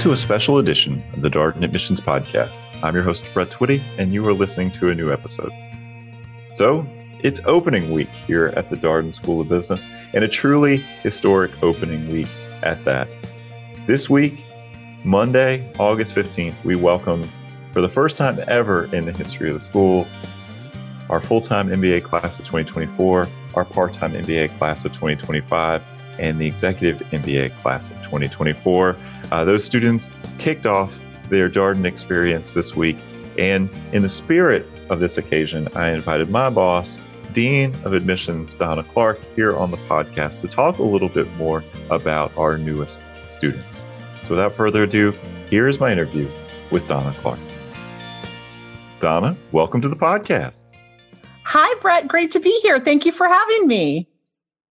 to a special edition of the Darden Admissions Podcast. I'm your host, Brett Twitty, and you are listening to a new episode. So, it's opening week here at the Darden School of Business, and a truly historic opening week at that. This week, Monday, August 15th, we welcome, for the first time ever in the history of the school, our full time MBA class of 2024, our part time MBA class of 2025, and the executive MBA class of 2024. Uh, those students kicked off their Darden experience this week. And in the spirit of this occasion, I invited my boss, Dean of Admissions, Dawna Clarke, here on the podcast to talk a little bit more about our newest students. So without further ado, here is my interview with Dawna Clarke. Dawna, welcome to the podcast. Hi, Brett. Great to be here. Thank you for having me.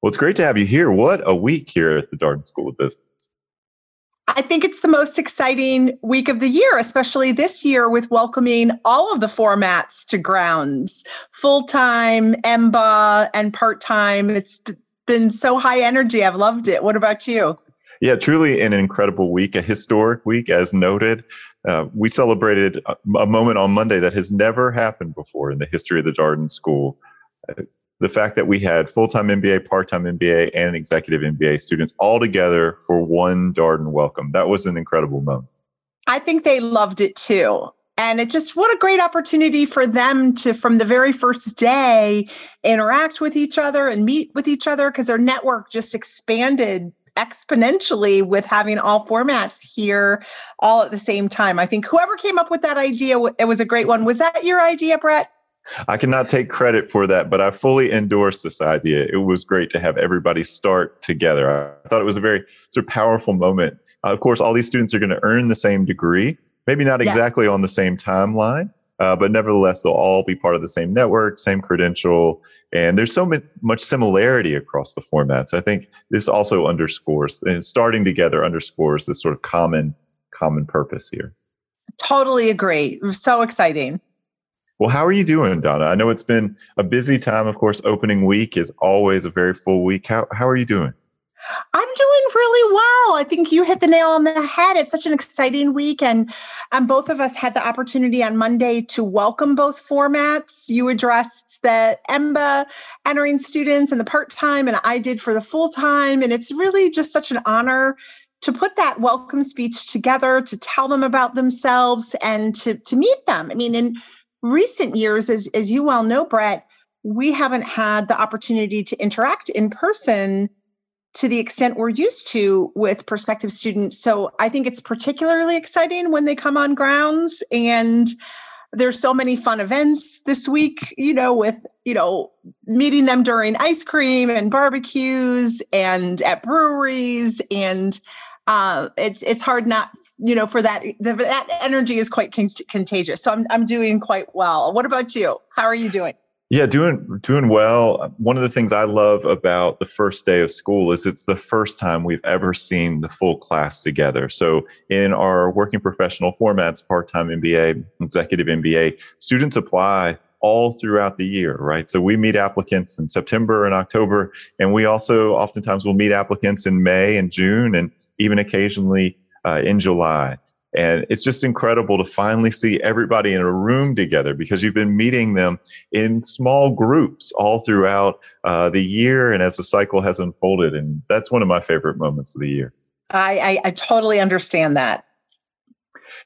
Well, it's great to have you here. What a week here at the Darden School of Business. I think it's the most exciting week of the year, especially this year with welcoming all of the formats to grounds full time, EMBA, and part time. It's been so high energy. I've loved it. What about you? Yeah, truly an incredible week, a historic week, as noted. Uh, we celebrated a, a moment on Monday that has never happened before in the history of the Darden School. Uh, the fact that we had full-time MBA, part-time MBA, and executive MBA students all together for one Darden welcome. That was an incredible moment. I think they loved it too. And it's just what a great opportunity for them to, from the very first day, interact with each other and meet with each other because their network just expanded exponentially with having all formats here all at the same time. I think whoever came up with that idea, it was a great one. Was that your idea, Brett? I cannot take credit for that, but I fully endorse this idea. It was great to have everybody start together. I thought it was a very sort of powerful moment. Uh, of course, all these students are going to earn the same degree, maybe not exactly on the same timeline, uh, but nevertheless, they'll all be part of the same network, same credential. And there's so much similarity across the formats. I think this also underscores, and starting together underscores this sort of common, common purpose here. Totally agree. So exciting. Well, how are you doing, Dawna? I know it's been a busy time. Of course, opening week is always a very full week. How, how are you doing? I'm doing really well. I think you hit the nail on the head. It's such an exciting week. And um, both of us had the opportunity on Monday to welcome both formats. You addressed the EMBA entering students and the part time, and I did for the full time. And it's really just such an honor to put that welcome speech together, to tell them about themselves, and to, to meet them. I mean, in recent years, as, as you well know, Brett, we haven't had the opportunity to interact in person to the extent we're used to with prospective students. So I think it's particularly exciting when they come on grounds and there's so many fun events this week, you know, with, you know, meeting them during ice cream and barbecues and at breweries and uh, it's it's hard not you know for that the, that energy is quite con- contagious. So I'm, I'm doing quite well. What about you? How are you doing? Yeah doing doing well. One of the things i love about the first day of school is it's the first time we've ever seen the full class together. So in our working professional formats part-time mba executive mba students apply all throughout the year, right? So we meet applicants in September and October, and we also oftentimes will meet applicants in May and June, and even occasionally uh, in July. And it's just incredible to finally see everybody in a room together because you've been meeting them in small groups all throughout uh, the year and as the cycle has unfolded. And that's one of my favorite moments of the year. I, I, I totally understand that.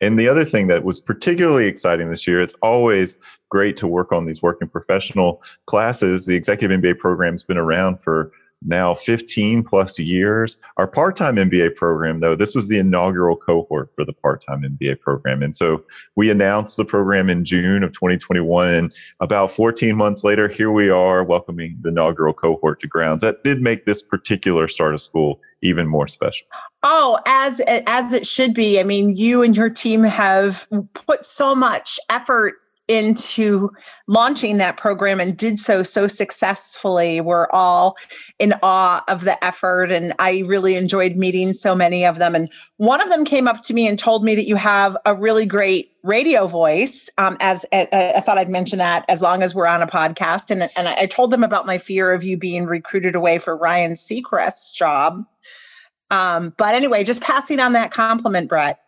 And the other thing that was particularly exciting this year, it's always great to work on these working professional classes. The executive MBA program has been around for now 15 plus years. Our part time MBA program, though, this was the inaugural cohort for the part time MBA program. And so we announced the program in June of 2021. And about 14 months later, here we are welcoming the inaugural cohort to grounds. That did make this particular start of school even more special. Oh, as as it should be. I mean, you and your team have put so much effort into launching that program and did so so successfully. We're all in awe of the effort, and I really enjoyed meeting so many of them. And one of them came up to me and told me that you have a really great radio voice. Um, as uh, I thought I'd mention that as long as we're on a podcast, and and I told them about my fear of you being recruited away for Ryan Seacrest's job. Um, but anyway, just passing on that compliment, Brett.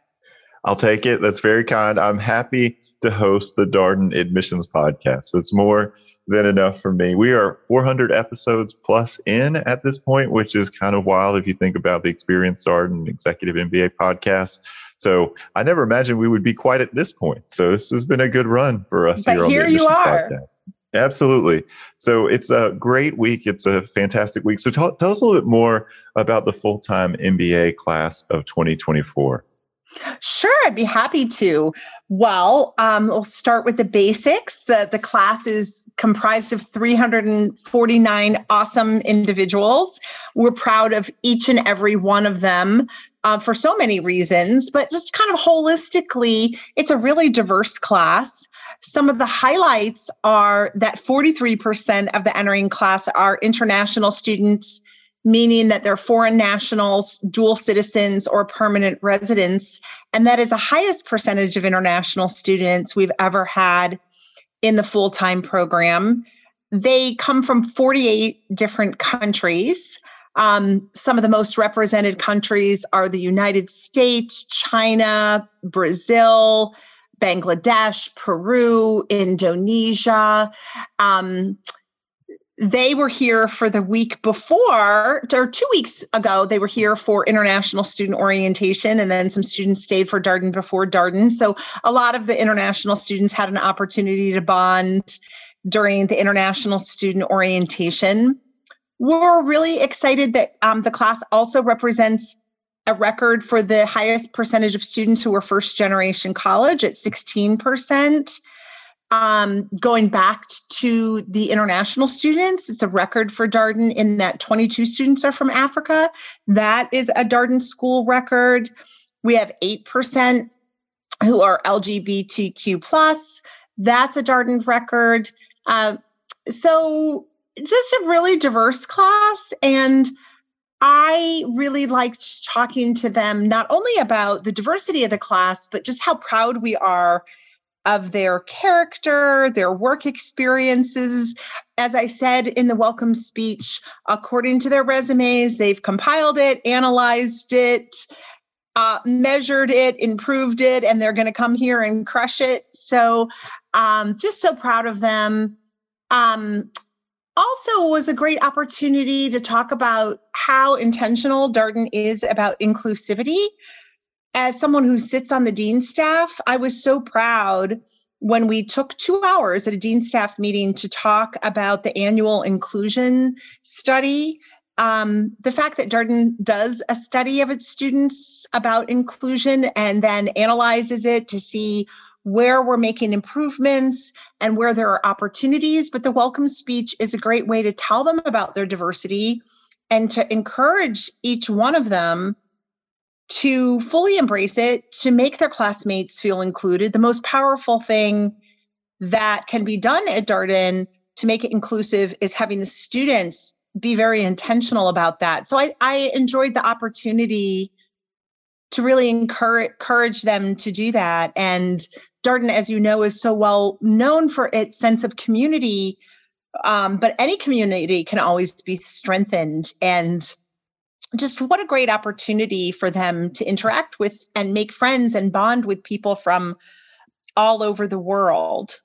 I'll take it. That's very kind. I'm happy to host the Darden Admissions Podcast. So it's more than enough for me. We are 400 episodes plus in at this point, which is kind of wild if you think about the Experience Darden Executive MBA podcast. So I never imagined we would be quite at this point. So this has been a good run for us but here, here on the you are. podcast. Absolutely. So it's a great week. It's a fantastic week. So tell, tell us a little bit more about the full time MBA class of 2024. Sure, I'd be happy to. Well, um, we'll start with the basics. The, the class is comprised of 349 awesome individuals. We're proud of each and every one of them uh, for so many reasons, but just kind of holistically, it's a really diverse class. Some of the highlights are that 43% of the entering class are international students meaning that they're foreign nationals, dual citizens, or permanent residents. And that is the highest percentage of international students we've ever had in the full time program. They come from 48 different countries. Um, some of the most represented countries are the United States, China, Brazil, Bangladesh, Peru, Indonesia. Um, they were here for the week before or two weeks ago they were here for international student orientation and then some students stayed for darden before darden. So a lot of the international students had an opportunity to bond during the international student orientation. We're really excited that um, the class also represents a record for the highest percentage of students who were first generation college at 16% um, going back to the international students, it's a record for Darden in that 22 students are from Africa. That is a Darden school record. We have 8% who are LGBTQ plus. That's a Darden record. Uh, so just a really diverse class. And I really liked talking to them not only about the diversity of the class, but just how proud we are of their character, their work experiences. As I said in the welcome speech, according to their resumes, they've compiled it, analyzed it, uh, measured it, improved it, and they're going to come here and crush it. So, um, just so proud of them. Um, also, was a great opportunity to talk about how intentional Darden is about inclusivity as someone who sits on the dean staff, I was so proud when we took two hours at a dean staff meeting to talk about the annual inclusion study. Um, the fact that Darden does a study of its students about inclusion and then analyzes it to see where we're making improvements and where there are opportunities. But the welcome speech is a great way to tell them about their diversity and to encourage each one of them to fully embrace it, to make their classmates feel included. The most powerful thing that can be done at Darden to make it inclusive is having the students be very intentional about that. So I, I enjoyed the opportunity to really encourage, encourage them to do that. And Darden, as you know, is so well known for its sense of community. Um, but any community can always be strengthened. And just what a great opportunity for them to interact with and make friends and bond with people from all over the world.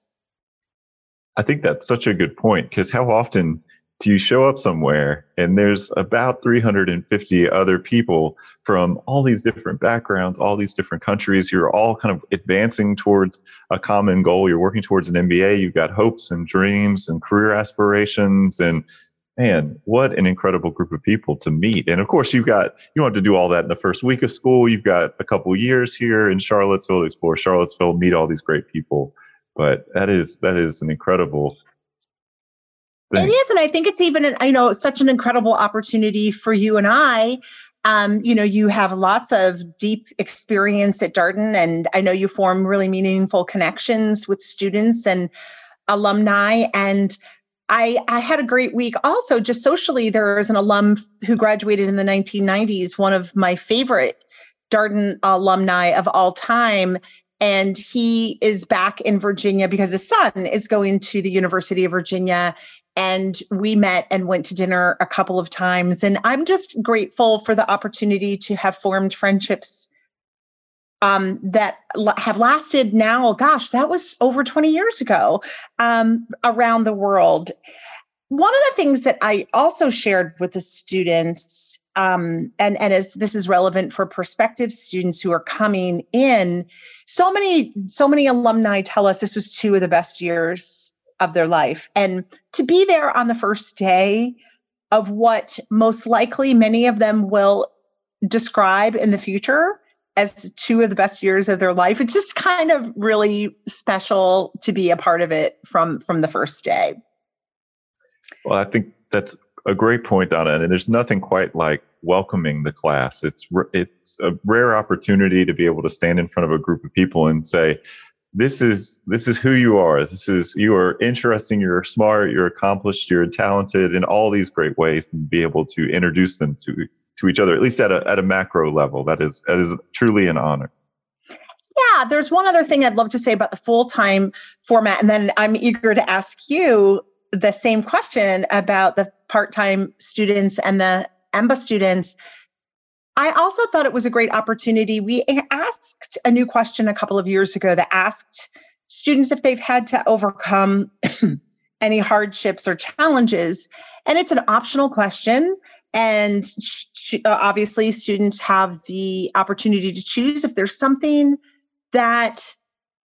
I think that's such a good point because how often do you show up somewhere and there's about 350 other people from all these different backgrounds, all these different countries? You're all kind of advancing towards a common goal. You're working towards an MBA. You've got hopes and dreams and career aspirations and man, what an incredible group of people to meet. And of course, you've got, you don't have to do all that in the first week of school. You've got a couple years here in Charlottesville to explore Charlottesville, meet all these great people. But that is, that is an incredible Thing. It is, and I think it's even, you know, such an incredible opportunity for you and I. Um, you know, you have lots of deep experience at Darden, and I know you form really meaningful connections with students and alumni. And I, I had a great week. Also, just socially, there is an alum who graduated in the 1990s, one of my favorite Darden alumni of all time. And he is back in Virginia because his son is going to the University of Virginia. And we met and went to dinner a couple of times. And I'm just grateful for the opportunity to have formed friendships um, that have lasted now, gosh, that was over 20 years ago um, around the world. One of the things that I also shared with the students, um, and, and as this is relevant for prospective students who are coming in, so many, so many alumni tell us this was two of the best years of their life. And to be there on the first day of what most likely many of them will describe in the future as two of the best years of their life. It's just kind of really special to be a part of it from from the first day. Well i think that's a great point dawna and there's nothing quite like welcoming the class. It's it's a rare opportunity to be able to stand in front of a group of people and say this is this is who you are. This is you are interesting you're smart you're accomplished you're talented in all these great ways and be able to introduce them to to each other, at least at a, at a macro level. That is, that is truly an honor. Yeah, there's one other thing I'd love to say about the full time format. And then I'm eager to ask you the same question about the part time students and the EMBA students. I also thought it was a great opportunity. We asked a new question a couple of years ago that asked students if they've had to overcome any hardships or challenges. And it's an optional question. And uh, obviously, students have the opportunity to choose if there's something that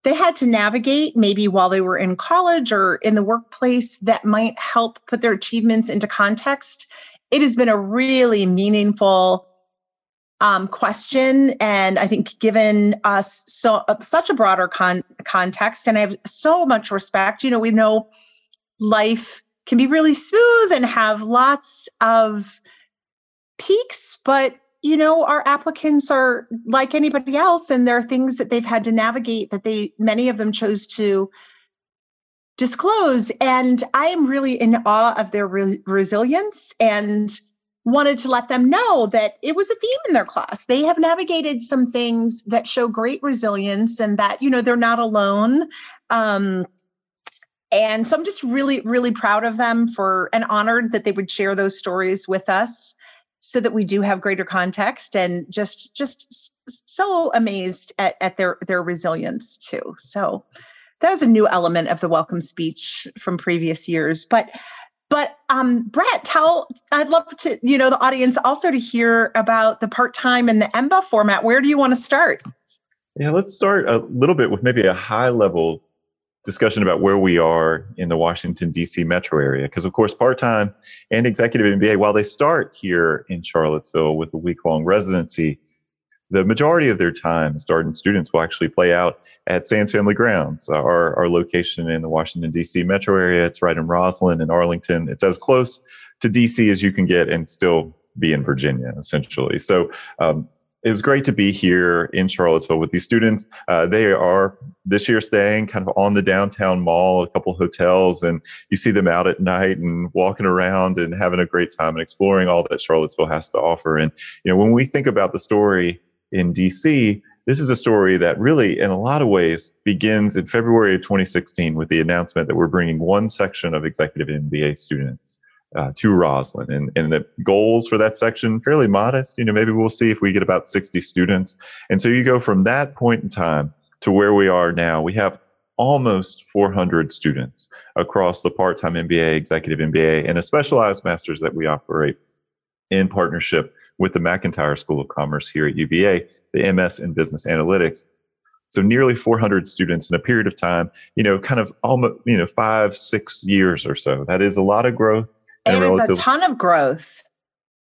they had to navigate, maybe while they were in college or in the workplace, that might help put their achievements into context. It has been a really meaningful um, question, and I think given us so uh, such a broader con- context, and I have so much respect. You know, we know life can be really smooth and have lots of peaks, but you know, our applicants are like anybody else, and there are things that they've had to navigate that they many of them chose to disclose. And I am really in awe of their re- resilience and wanted to let them know that it was a theme in their class. They have navigated some things that show great resilience and that, you know, they're not alone. Um, and so I'm just really, really proud of them for and honored that they would share those stories with us so that we do have greater context and just just so amazed at, at their their resilience too so that was a new element of the welcome speech from previous years but but um, Brett, tell I'd love to, you know, the audience also to hear about the part-time and the EMBA format. Where do you want to start? Yeah, let's start a little bit with maybe a high level discussion about where we are in the Washington, D.C. metro area. Because, of course, part time and executive MBA, while they start here in Charlottesville with a week long residency, the majority of their time Darden students will actually play out at Sands Family Grounds, our, our location in the Washington, D.C. metro area. It's right in Rosslyn and Arlington. It's as close to D.C. as you can get and still be in Virginia, essentially. So, um, it's great to be here in Charlottesville with these students. Uh, they are this year staying kind of on the downtown mall, a couple hotels, and you see them out at night and walking around and having a great time and exploring all that Charlottesville has to offer. And you know, when we think about the story in DC, this is a story that really, in a lot of ways, begins in February of 2016 with the announcement that we're bringing one section of executive MBA students uh, to Rosslyn. And, and the goals for that section, fairly modest. You know, maybe we'll see if we get about 60 students. And so you go from that point in time to where we are now. We have almost 400 students across the part-time MBA, executive MBA, and a specialized master's that we operate in partnership with the McIntire School of Commerce here at UVA, the MS in Business Analytics. So nearly 400 students in a period of time, you know, kind of almost, you know, five, six years or so. That is a lot of growth. It is a ton of growth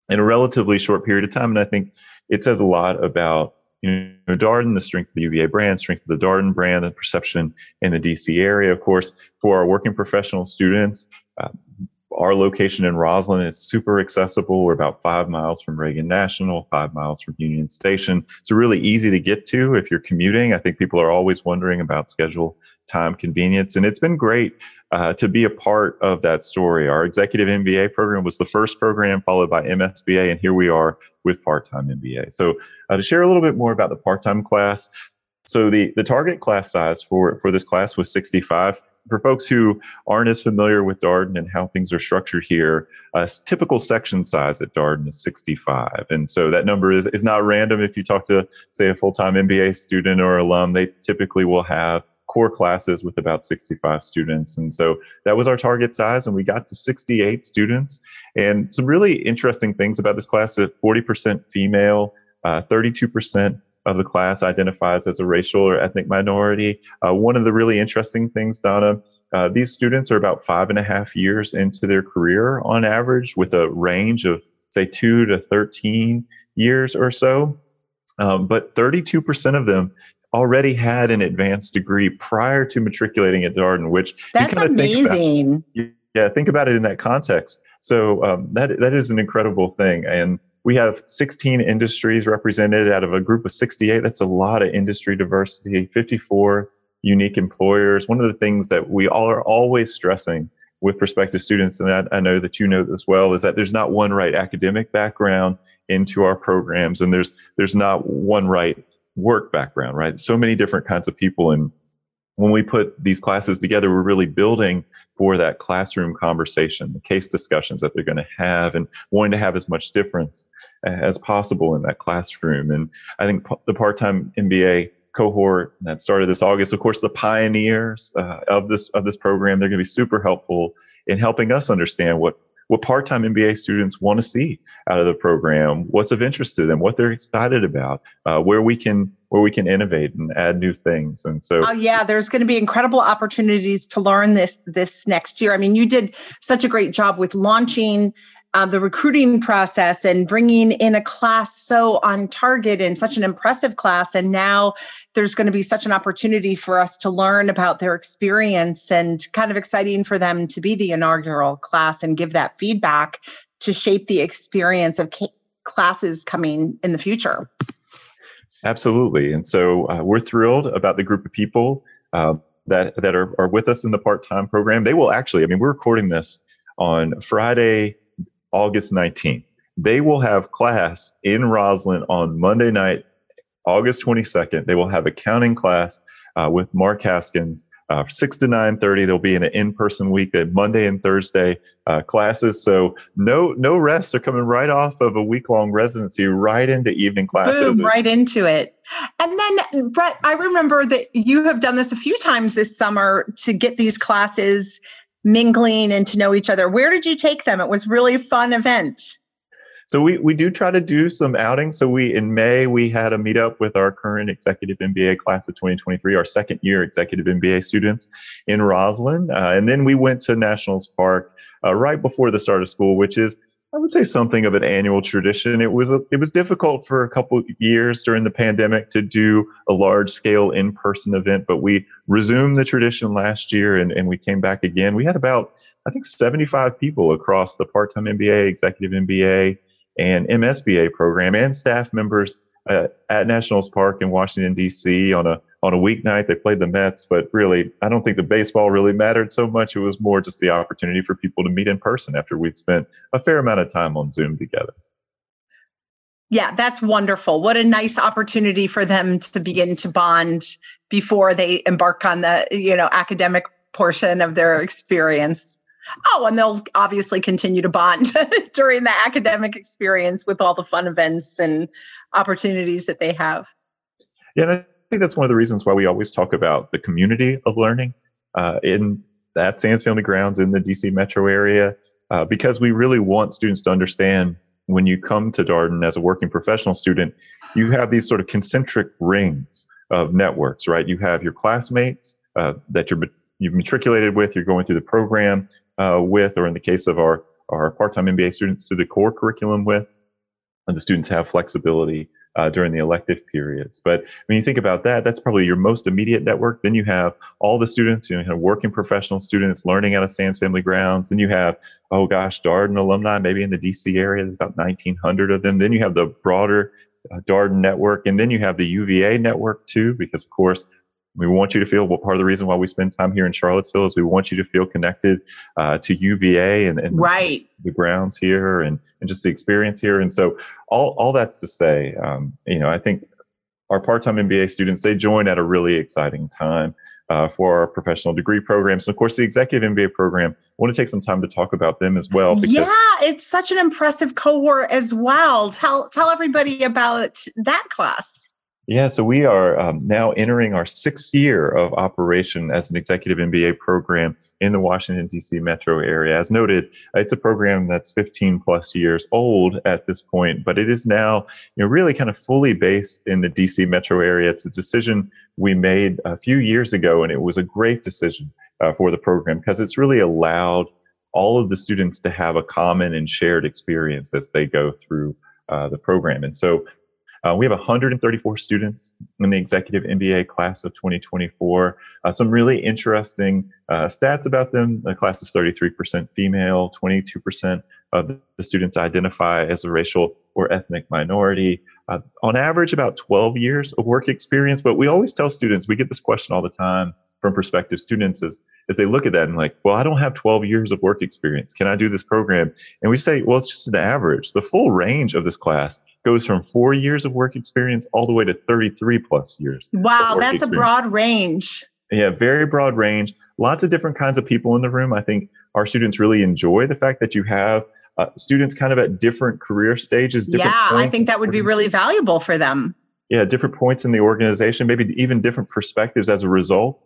in a relatively short period of time. And I think it says a lot about you know Darden, the strength of the UVA brand, strength of the Darden brand, the perception in the DC area. Of course, for our working professional students, uh, our location in Rosslyn is super accessible. We're about five miles from Reagan National, five miles from Union Station. It's really easy to get to if you're commuting. I think people are always wondering about schedule time convenience. And it's been great uh, to be a part of that story. Our executive MBA program was the first program, followed by MSBA, and here we are with part time MBA. So, uh, to share a little bit more about the part time class, so the, the target class size for, for this class was 65 for folks who aren't as familiar with Darden and how things are structured here, a typical section size at Darden is 65. And so that number is, is not random. If you talk to, say, a full time MBA student or alum, they typically will have core classes with about 65 students. And so that was our target size, and we got to 68 students. And some really interesting things about this class at 40% female, uh, 32% of the class identifies as a racial or ethnic minority. Uh, one of the really interesting things, Dawna, uh, these students are about five and a half years into their career on average, with a range of, say, two to 13 years or so. Um, but 32% of them already had an advanced degree prior to matriculating at Darden, which that's amazing. Think about, yeah, think about it in that context. So um, that that is an incredible thing, and we have 16 industries represented out of a group of 68. That's a lot of industry diversity. 54 unique employers. One of the things that we all are always stressing with prospective students, and I, I know that you know this well, is that there's not one right academic background into our programs, and there's there's not one right work background, right? So many different kinds of people. And when we put these classes together, we're really building for that classroom conversation, the case discussions that they're going to have, and wanting to have as much difference as possible in that classroom. And I think the part time MBA cohort that started this August, of course, the pioneers uh, of this of this program, they're going to be super helpful in helping us understand what what part-time MBA students want to see out of the program, what's of interest to them, what they're excited about, uh, where we can where we can innovate and add new things. And so, oh yeah, there's going to be incredible opportunities to learn this this next year. I mean, you did such a great job with launching um, the recruiting process and bringing in a class so on target and such an impressive class. And now there's going to be such an opportunity for us to learn about their experience and kind of exciting for them to be the inaugural class and give that feedback to shape the experience of classes coming in the future. Absolutely. And so uh, we're thrilled about the group of people uh, that, that are, are with us in the part time program. They will actually, I mean, we're recording this on Friday, August 19th. They will have class in Rosslyn on Monday night, August 22nd. They will have accounting class uh, with Mark Haskins. Uh, 6 to 9.30 there'll be an in-person week at monday and thursday uh, classes so no no rest they're coming right off of a week-long residency right into evening classes Boom, right into it and then brett i remember that you have done this a few times this summer to get these classes mingling and to know each other. Where did you take them? It was really fun event. So we, we do try to do some outings. So we in May we had a meetup with our current executive MBA class of 2023, our second year executive MBA students in Rosslyn, uh, and then we went to Nationals Park uh, right before the start of school, which is I would say something of an annual tradition. It was a, it was difficult for a couple years during the pandemic to do a large scale in person event, but we resumed the tradition last year and, and we came back again. We had about I think 75 people across the part time MBA, executive MBA, and MSBA program, and staff members at Nationals Park in Washington D.C. on a on a weeknight. They played the Mets, but really, I don't think the baseball really mattered so much. It was more just the opportunity for people to meet in person after we'd spent a fair amount of time on Zoom together. Yeah, that's wonderful. What a nice opportunity for them to begin to bond before they embark on the, you know, academic portion of their experience. Oh, and they'll obviously continue to bond during the academic experience with all the fun events and opportunities that they have. Yeah, I think that's one of the reasons why we always talk about the community of learning uh, in that Sands Family Grounds in the DC metro area, uh, because we really want students to understand when you come to Darden as a working professional student, you have these sort of concentric rings of networks, right? You have your classmates uh, that you're you've matriculated with, you're going through the program uh, with, or in the case of our our part-time MBA students, through the core curriculum with. And the students have flexibility uh, during the elective periods. But when you think about that, that's probably your most immediate network. Then you have all the students, you know, working professional students learning out of Sands Family Grounds. Then you have, oh gosh, Darden alumni, maybe in the DC area, there's about 1,900 of them. Then you have the broader uh, Darden network. And then you have the UVA network too, because of course, we want you to feel well, part of the reason why we spend time here in Charlottesville is we want you to feel connected uh, to UVA and, and right. the grounds here and, and just the experience here. And so all, all that's to say, um, you know, I think our part-time MBA students, they join at a really exciting time. uh, for our professional degree programs. And of course, the executive MBA program, I want to take some time to talk about them as well. Because- yeah, it's such an impressive cohort as well. Tell, tell everybody about that class. Yeah, so we are um, now entering our sixth year of operation as an executive MBA program in the Washington, D.C. metro area. As noted, it's a program that's 15 plus years old at this point, but it is now you know, really kind of fully based in the D.C. metro area. It's a decision we made a few years ago, and it was a great decision uh, for the program because it's really allowed all of the students to have a common and shared experience as they go through uh, the program. And so uh, we have 134 students in the executive MBA class of 2024. Uh, some really interesting uh, stats about them. The class is 33% female, 22% of the students identify as a racial or ethnic minority. Uh, on average, about 12 years of work experience. But we always tell students, we get this question all the time from prospective students as, as they look at that and like, well, I don't have 12 years of work experience. Can I do this program? And we say, well, it's just an average. The full range of this class goes from four years of work experience all the way to 33 plus years. Wow, that's experience. a broad range. Yeah, very broad range. Lots of different kinds of people in the room. I think our students really enjoy the fact that you have uh, students kind of at different career stages. Different yeah, I think that would be really valuable for them. Yeah, different points in the organization, maybe even different perspectives as a result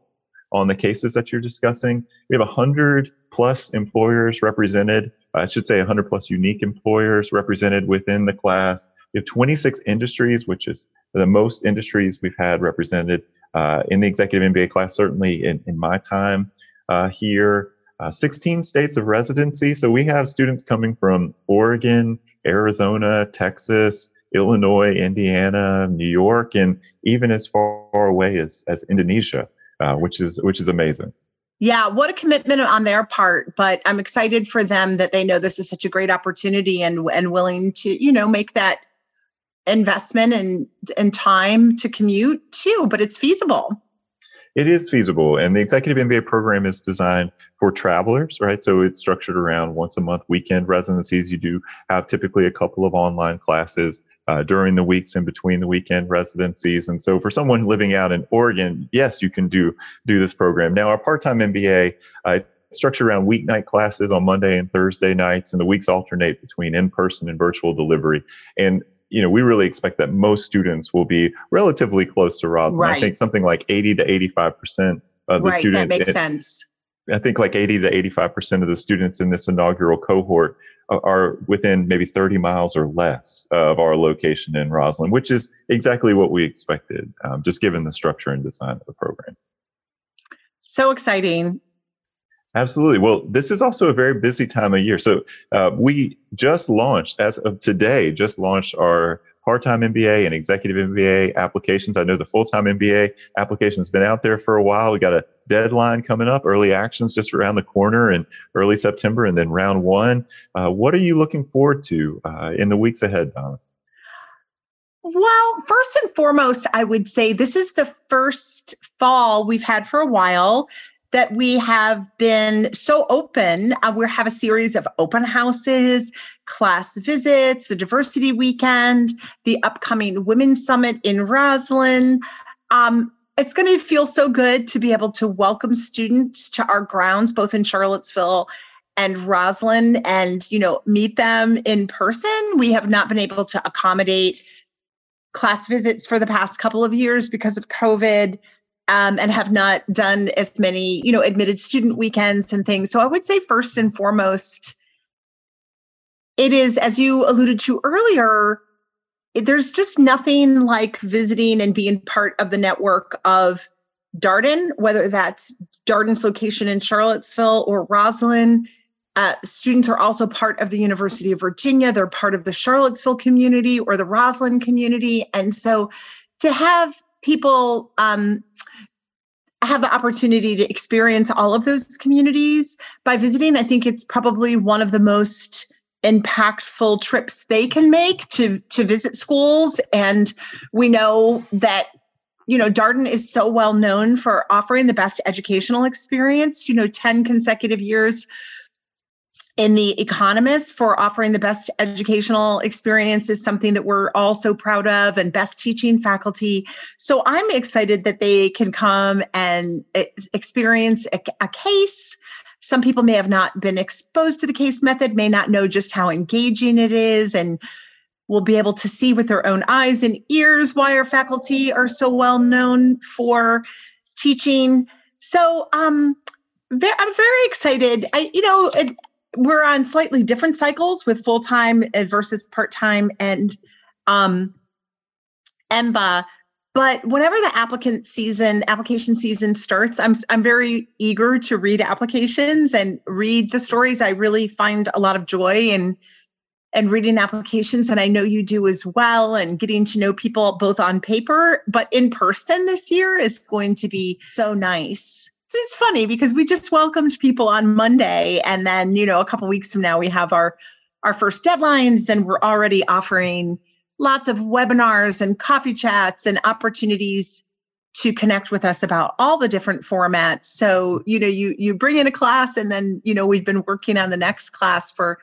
on the cases that you're discussing. We have 100 plus employers represented. I should say 100 plus unique employers represented within the class. We have 26 industries, which is the most industries we've had represented uh, in the executive MBA class, certainly in, in my time uh, here. Uh, 16 states of residency. So we have students coming from Oregon, Arizona, Texas, Illinois, Indiana, New York, and even as far away as, as Indonesia uh, which is which is amazing. Yeah, what a commitment on their part, but I'm excited for them that they know this is such a great opportunity and and willing to, you know, make that investment and and time to commute too, but it's feasible. It is feasible. And the executive MBA program is designed for travelers, right? So it's structured around once a month weekend residencies. You do have typically a couple of online classes uh, during the weeks in between the weekend residencies. And so for someone living out in Oregon, yes, you can do do this program. Now our part-time MBA uh, structured around weeknight classes on Monday and Thursday nights, and the weeks alternate between in-person and virtual delivery. And you know, we really expect that most students will be relatively close to Rosslyn. Right. I think something like 80 to 85 percent of the students. right, students. That makes sense. I think like 80 to 85 percent of the students in this inaugural cohort are within maybe 30 miles or less of our location in Rosslyn, which is exactly what we expected, um, just given the structure and design of the program. So exciting. Absolutely. Well, this is also a very busy time of year. So uh, we just launched, as of today, just launched our part-time MBA and executive MBA applications. I know the full-time MBA application has been out there for a while. We got a deadline coming up, early actions just around the corner in early September, and then round one. Uh, what are you looking forward to uh, in the weeks ahead, Dawna? Well, first and foremost, I would say this is the first fall we've had for a while that we have been so open. Uh, we have a series of open houses, class visits, the diversity weekend, the upcoming Women's Summit in Rosslyn. Um, it's going to feel so good to be able to welcome students to our grounds, both in Charlottesville and Rosslyn, and you know meet them in person. We have not been able to accommodate class visits for the past couple of years because of COVID um, and have not done as many, you know, admitted student weekends and things. So I would say first and foremost, it is, as you alluded to earlier, there's just nothing like visiting and being part of the network of Darden, whether that's Darden's location in Charlottesville or Rosslyn. Uh, students are also part of the University of Virginia. They're part of the Charlottesville community or the Rosslyn community. And so to have people um, have the opportunity to experience all of those communities by visiting, I think it's probably one of the most impactful trips they can make to to visit schools. And we know that you know Darden is so well known for offering the best educational experience. You know 10 consecutive years in the economist for offering the best educational experience is something that we're all so proud of and best teaching faculty. So i'm excited that they can come and experience a, a case. Some people may have not been exposed to the case method may not know just how engaging it is and will be able to see with their own eyes and ears why our faculty are so well known for teaching. So um I'm very excited. I, you know, we're on slightly different cycles with full time versus part time and um, EMBA. But whenever the applicant season, application season starts, I'm I'm very eager to read applications and read the stories. I really find a lot of joy in and reading applications, and I know you do as well. And getting to know people both on paper, but in person this year is going to be so nice it's funny because we just welcomed people on Monday, and then you know a couple weeks from now we have our our first deadlines, and we're already offering lots of webinars and coffee chats and opportunities to connect with us about all the different formats. So you know you you bring in a class, and then you know we've been working on the next class for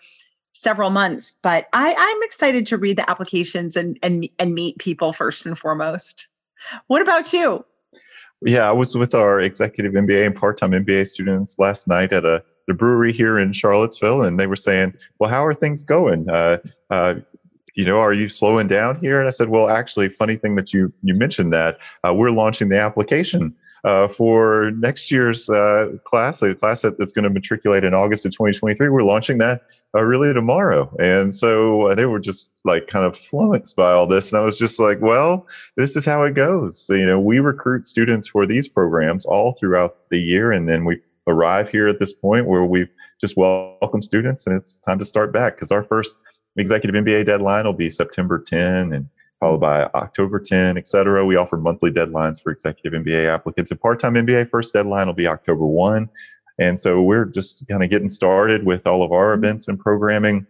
several months. But I, I'm excited to read the applications and and and meet people first and foremost. What about you? Yeah, I was with our executive MBA and part-time MBA students last night at a the brewery here in Charlottesville, and they were saying, "Well, how are things going? Uh, uh, you know, are you slowing down here?" And I said, "Well, actually, funny thing that you you mentioned that uh, we're launching the application uh, for next year's uh, class, a class that's going to matriculate in August of 2023. We're launching that uh, really tomorrow. And so uh, they were just like kind of flummoxed by all this. And I was just like, well, this is how it goes. So, you know, we recruit students for these programs all throughout the year. And then we arrive here at this point where we've just welcome students and it's time to start back because our first executive MBA deadline will be September 10 and followed by October 10, et cetera. We offer monthly deadlines for executive MBA applicants. And part-time MBA first deadline will be October 1. And so we're just kind of getting started with all of our mm-hmm. events and programming.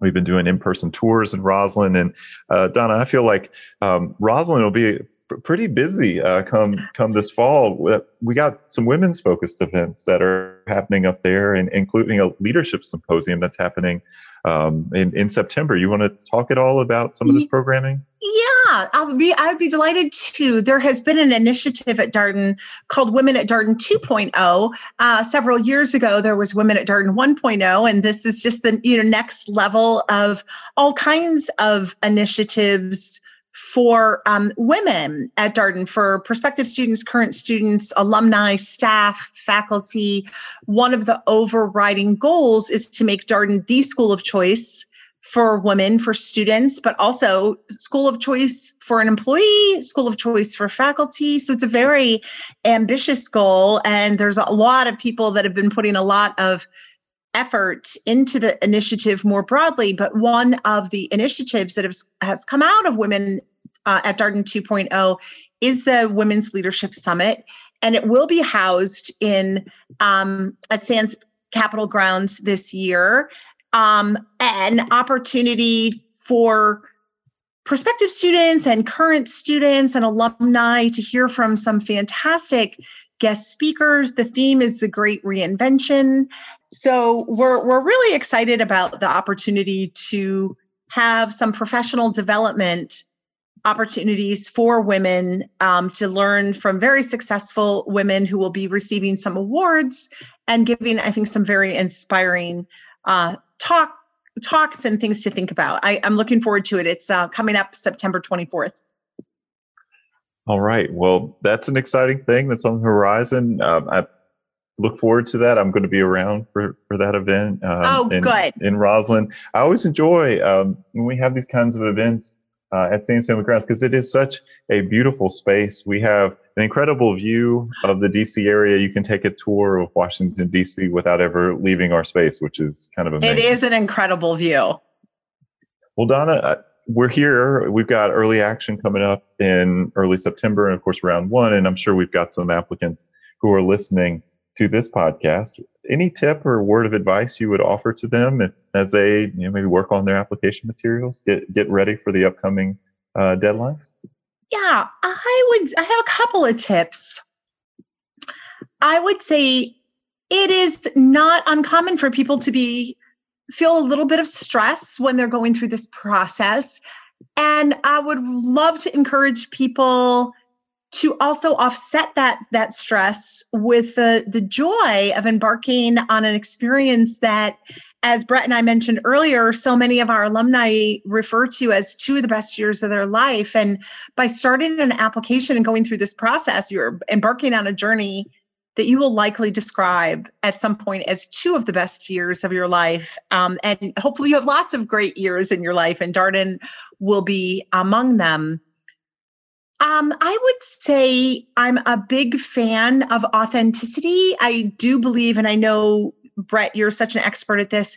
We've been doing in-person tours in Rosslyn, and uh, Dawna, I feel like um, Rosslyn will be pretty busy uh, come come this fall. We got some women's focused events that are happening up there, and including a leadership symposium that's happening um, in in September. You want to talk at all about some of this programming? Yeah, I'll be I'd be delighted to. There has been an initiative at Darden called Women at Darden 2.0. Uh, several years ago, there was Women at Darden 1.0, and this is just the you know next level of all kinds of initiatives for um, women at Darden, for prospective students, current students, alumni, staff, faculty. One of the overriding goals is to make Darden the school of choice for women, for students, but also school of choice for an employee, school of choice for faculty. So it's a very ambitious goal. And there's a lot of people that have been putting a lot of effort into the initiative more broadly. But one of the initiatives that has, has come out of Women uh, at Darden 2.0 is the Women's Leadership Summit. And it will be housed in um, at Sands Capitol Grounds this year um, an opportunity for prospective students and current students and alumni to hear from some fantastic guest speakers. The theme is the great reinvention. So we're we're really excited about the opportunity to have some professional development opportunities for women um, to learn from very successful women who will be receiving some awards and giving, I think, some very inspiring uh, talk talks and things to think about. I, am looking forward to it. It's uh, coming up September 24th. All right. Well, that's an exciting thing that's on the horizon. Um, I look forward to that. I'm going to be around for, for that event. Um, oh, in, good. In Rosslyn. I always enjoy um, when we have these kinds of events uh, at Sands Family Grounds because it is such a beautiful space. We have an incredible view of the DC area. You can take a tour of Washington, DC without ever leaving our space, which is kind of amazing. It is an incredible view. Well, Dawna, uh, we're here. We've got early action coming up in early September, and of course, round one. And I'm sure we've got some applicants who are listening to this podcast. Any tip or word of advice you would offer to them as they you know, maybe work on their application materials, get get ready for the upcoming uh, deadlines? Yeah, I would. I have a couple of tips. I would say it is not uncommon for people to be feel a little bit of stress when they're going through this process. And I would love to encourage people to also offset that that stress with the the joy of embarking on an experience that as Brett and I mentioned earlier, so many of our alumni refer to as two of the best years of their life. And by starting an application and going through this process, you're embarking on a journey that you will likely describe at some point as two of the best years of your life. Um, and hopefully, you have lots of great years in your life, and Darden will be among them. Um, I would say I'm a big fan of authenticity. I do believe, and I know, Brett, you're such an expert at this.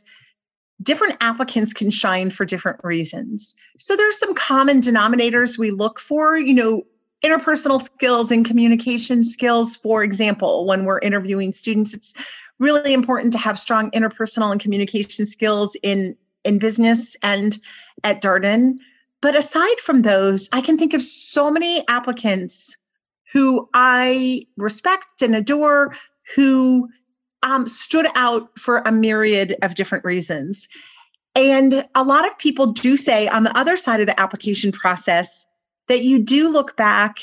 Different applicants can shine for different reasons. So there's some common denominators we look for. You know, interpersonal skills and communication skills, for example, when we're interviewing students, it's really important to have strong interpersonal and communication skills in, in business and at Darden. But aside from those, I can think of so many applicants who I respect and adore who um, stood out for a myriad of different reasons. And a lot of people do say on the other side of the application process that you do look back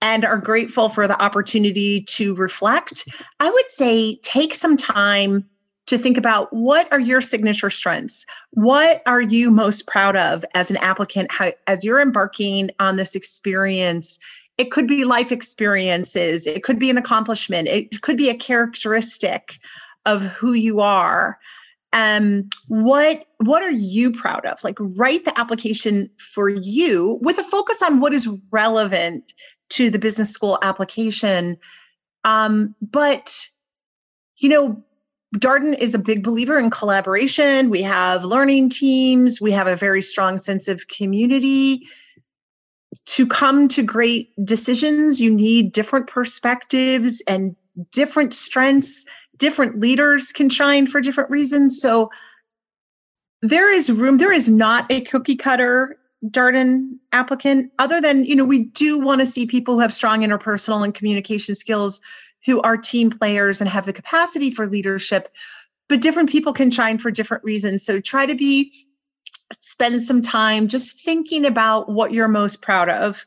and are grateful for the opportunity to reflect. I would say take some time to think about what are your signature strengths? What are you most proud of as an applicant how, as you're embarking on this experience? It could be life experiences, it could be an accomplishment, it could be a characteristic of who you are. Um, what what are you proud of? Like write the application for you with a focus on what is relevant to the business school application. Um, but you know, Darden is a big believer in collaboration. We have learning teams, we have a very strong sense of community. To come to great decisions, you need different perspectives and different strengths. Different leaders can shine for different reasons. So there is room, there is not a cookie cutter Darden applicant, other than, you know, we do want to see people who have strong interpersonal and communication skills who are team players and have the capacity for leadership but different people can shine for different reasons. So try to be spend some time just thinking about what you're most proud of.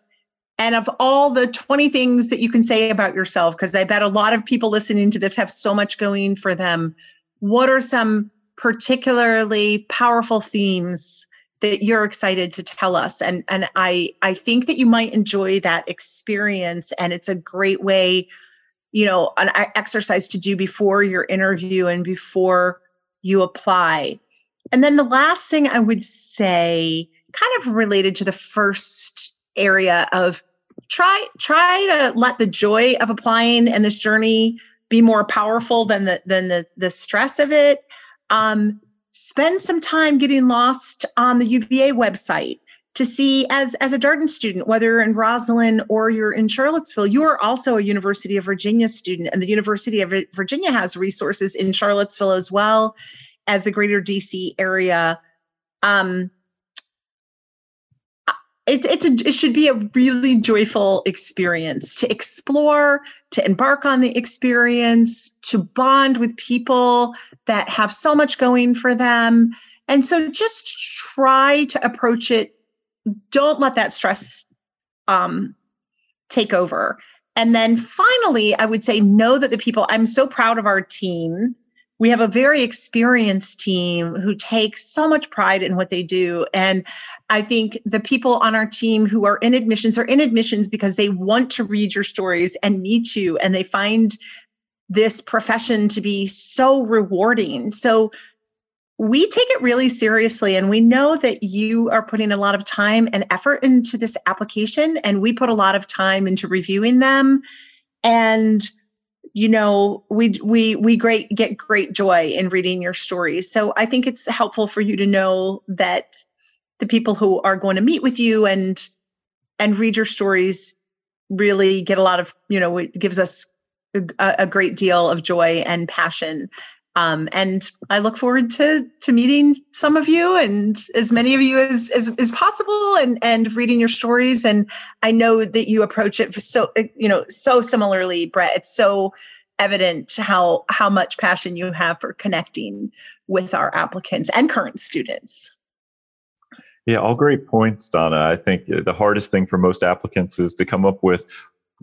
And of all the 20 things that you can say about yourself because i bet a lot of people listening to this have so much going for them what are some particularly powerful themes that you're excited to tell us? And and i i think that you might enjoy that experience and it's a great way you know an exercise to do before your interview and before you apply. And then the last thing i would say kind of related to the first area of try try to let the joy of applying and this journey be more powerful than the than the the stress of it. Um, spend some time getting lost on the uva website to see as as a Darden student, whether you're in Rosslyn or you're in Charlottesville, you are also a University of Virginia student, and the University of Virginia has resources in Charlottesville as well as the greater DC area. Um, it, it's a, it should be a really joyful experience to explore, to embark on the experience, to bond with people that have so much going for them. And so just try to approach it don't let that stress um, take over. And then finally, I would say know that the people, I'm so proud of our team. We have a very experienced team who take so much pride in what they do. And I think the people on our team who are in admissions are in admissions because they want to read your stories and meet you, and they find this profession to be so rewarding. So we take it really seriously and we know that you are putting a lot of time and effort into this application and we put a lot of time into reviewing them. And you know we we we great get great joy in reading your stories. So i think it's helpful for you to know that the people who are going to meet with you and and read your stories really get a lot of you know it gives us a, a great deal of joy and passion um, and I look forward to to meeting some of you and as many of you as, as as possible and and reading your stories. And I know that you approach it so you know so similarly, Brett. It's so evident how how much passion you have for connecting with our applicants and current students. Yeah, all great points, Dawna. I think the hardest thing for most applicants is to come up with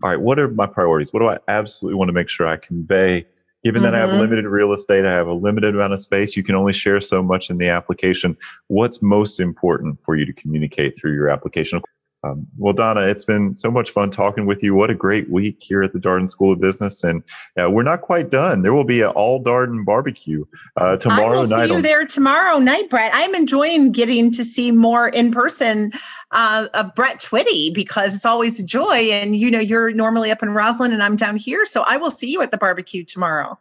all right, what are my priorities? What do I absolutely want to make sure I convey? Given mm-hmm. that I have mm-hmm. limited real estate, I have a limited amount of space, you can only share so much in the application. What's most important for you to communicate through your application? Um, well, Dawna, it's been so much fun talking with you. What a great week here at the Darden School of Business, and uh, we're not quite done. There will be an all Darden barbecue uh, tomorrow I will night. See you there tomorrow night, Brett. I'm enjoying getting to see more in person uh, of Brett Twitty because it's always a joy. And you know, you're normally up in Rosslyn, and I'm down here, so I will see you at the barbecue tomorrow.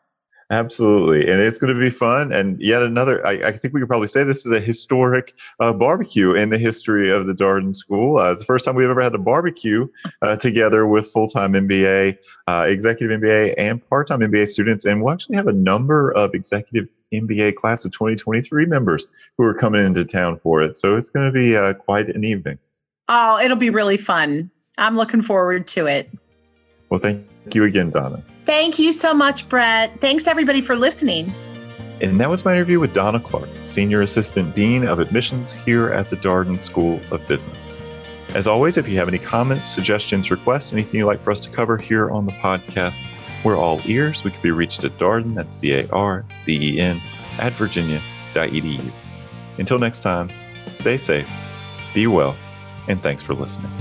Absolutely. And it's going to be fun. And yet another, I, I think we could probably say this is a historic uh, barbecue in the history of the Darden School. Uh, it's the first time we've ever had a barbecue uh, together with full time MBA, uh, executive MBA, and part time MBA students. And we'll actually have a number of executive MBA class of 2023 members who are coming into town for it. So it's going to be uh, quite an evening. Oh, it'll be really fun. I'm looking forward to it. Well, thank you again, Dawna. Thank you so much, Brett. Thanks, everybody, for listening. And that was my interview with Dawna Clarke, Senior Assistant Dean of Admissions here at the Darden School of Business. As always, if you have any comments, suggestions, requests, anything you'd like for us to cover here on the podcast, we're all ears. We can be reached at Darden, that's D A R D E N, at virginia.edu. Until next time, stay safe, be well, and thanks for listening.